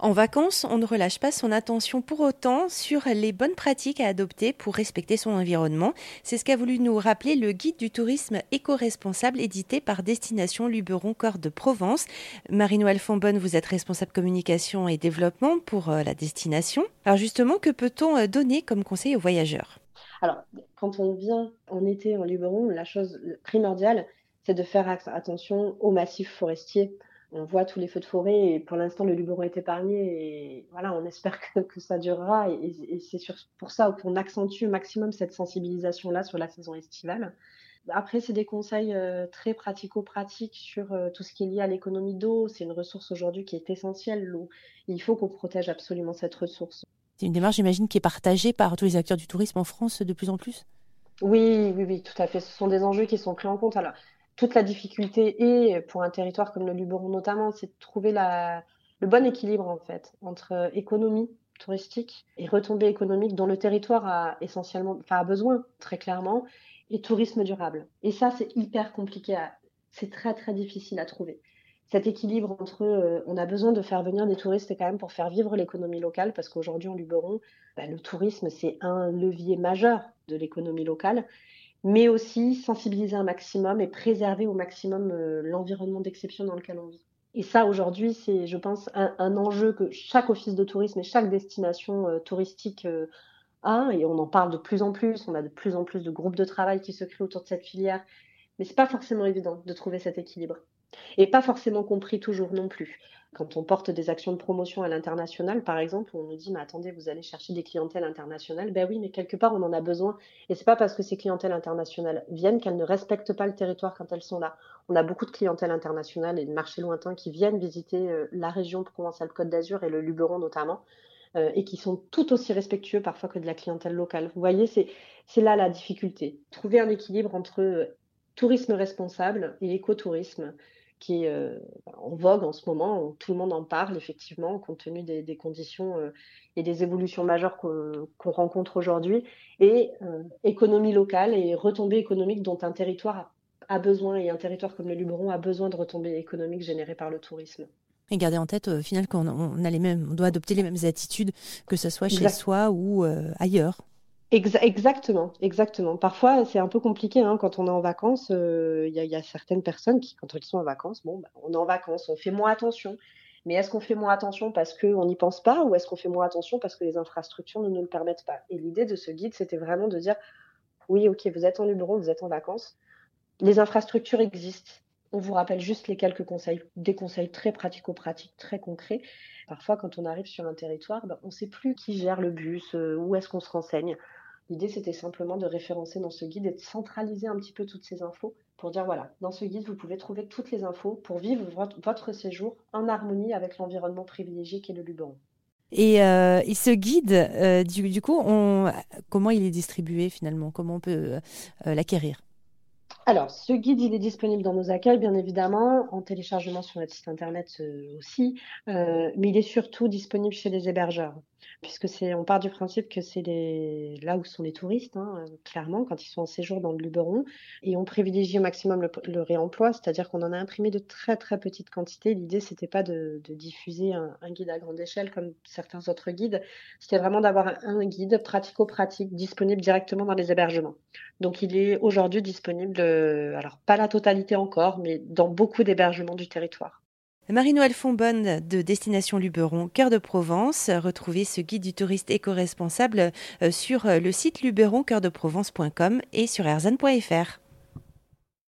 En vacances, on ne relâche pas son attention pour autant sur les bonnes pratiques à adopter pour respecter son environnement. C'est ce qu'a voulu nous rappeler le guide du tourisme éco-responsable édité par Destination Luberon Corps de Provence. Marie-Noël Fonbonne, vous êtes responsable communication et développement pour euh, la destination. Alors justement, que peut-on euh, donner comme conseil aux voyageurs? Alors, quand on vient en été en Luberon, la chose primordiale, c'est de faire attention aux massifs forestiers on voit tous les feux de forêt et pour l'instant le Luberon est épargné et voilà, on espère que, ça durera et, c'est pour ça qu'on accentue au maximum cette sensibilisation-là sur la saison estivale. Après, c'est des conseils euh, très pratico-pratiques sur euh, tout ce qui est lié à l'économie d'eau. C'est une ressource aujourd'hui qui est essentielle, l'eau. Il faut qu'on protège absolument cette ressource. C'est une démarche, j'imagine, qui est partagée par tous les acteurs du tourisme en France de plus en plus? Oui, oui, oui, tout à fait. Ce sont des enjeux qui sont pris en compte. Alors, toute la difficulté et pour un territoire comme le Luberon notamment, c'est de trouver le bon équilibre en fait entre économie touristique et retombées économiques dont le territoire a essentiellement, enfin a besoin très clairement, et tourisme durable. Et ça, c'est hyper compliqué, c'est très très difficile à trouver. Cet équilibre entre, euh, on a besoin de faire venir des touristes quand même pour faire vivre l'économie locale, parce qu'aujourd'hui en Luberon, bah, le tourisme c'est un levier majeur de l'économie locale, mais aussi sensibiliser un maximum et préserver au maximum euh, l'environnement d'exception dans lequel on vit. Et ça, aujourd'hui, c'est, je pense, un, enjeu que chaque office de tourisme et chaque destination euh, touristique euh, a, et on en parle de plus en plus, on a de plus en plus de groupes de travail qui se créent autour de cette filière, mais c'est pas forcément évident de trouver cet équilibre. Et pas forcément compris toujours non plus. Quand on porte des actions de promotion à l'international, par exemple, on nous dit mais attendez, vous allez chercher des clientèles internationales. Ben oui, mais quelque part on en a besoin. Et c'est pas parce que ces clientèles internationales viennent qu'elles ne respectent pas le territoire quand elles sont là. On a beaucoup de clientèles internationales et de marchés lointains qui viennent visiter euh, la région Provence-Alpes-Côte d'Azur et le Luberon notamment. Euh, et qui sont tout aussi respectueux parfois que de la clientèle locale. Vous voyez, c'est là la difficulté. Trouver un équilibre entre euh, tourisme responsable et écotourisme qui est euh, en vogue en ce moment. Tout le monde en parle, effectivement, compte tenu des, conditions euh, et des évolutions majeures qu'on rencontre aujourd'hui. Et euh, économie locale et retombées économiques dont un territoire a, besoin, et un territoire comme le Luberon a besoin de retombées économiques générées par le tourisme. Et garder en tête, au final, qu'on on a les mêmes, on doit adopter les mêmes attitudes, que ce soit chez soi ou ailleurs exactement, exactement. Parfois, c'est un peu compliqué hein, quand on est en vacances. Euh, Il y, a certaines personnes qui, quand elles sont en vacances, bon, bah, on est en vacances, on fait moins attention. Mais est-ce qu'on fait moins attention parce qu'on n'y pense pas ou est-ce qu'on fait moins attention parce que les infrastructures ne nous le permettent pas? Et l'idée de ce guide, c'était vraiment de dire oui, ok, vous êtes en Luberon, vous êtes en vacances. Les infrastructures existent. On vous rappelle juste les quelques conseils, des conseils très pratico-pratiques, très concrets. Parfois, quand on arrive sur un territoire, ben, on ne sait plus qui gère le bus, euh, où est-ce qu'on se renseigne. L'idée, c'était simplement de référencer dans ce guide et de centraliser un petit peu toutes ces infos pour dire, voilà, dans ce guide, vous pouvez trouver toutes les infos pour vivre votre, séjour en harmonie avec l'environnement privilégié qu'est le Luberon. Et, euh, ce guide, euh, du, coup, comment il est distribué finalement? Comment on peut l'acquérir? Alors, ce guide, il est disponible dans nos accueils, bien évidemment, en téléchargement sur notre site internet aussi, mais il est surtout disponible chez les hébergeurs puisque c'est, on part du principe que c'est là où sont les touristes, hein, clairement, quand ils sont en séjour dans le Luberon, et on privilégie au maximum le, réemploi, c'est-à-dire qu'on en a imprimé de très très petites quantités. L'idée, c'était pas de, diffuser un, guide à grande échelle comme certains autres guides, c'était vraiment d'avoir un, guide pratico-pratique disponible directement dans les hébergements. Donc, il est aujourd'hui disponible, alors pas la totalité encore, mais dans beaucoup d'hébergements du territoire. Marie-Noël Fonbonne de Destination Luberon, Cœur de Provence. Retrouvez ce guide du touriste éco-responsable euh, sur euh, le site luberoncoeurdeprovence.com et sur erzan.fr.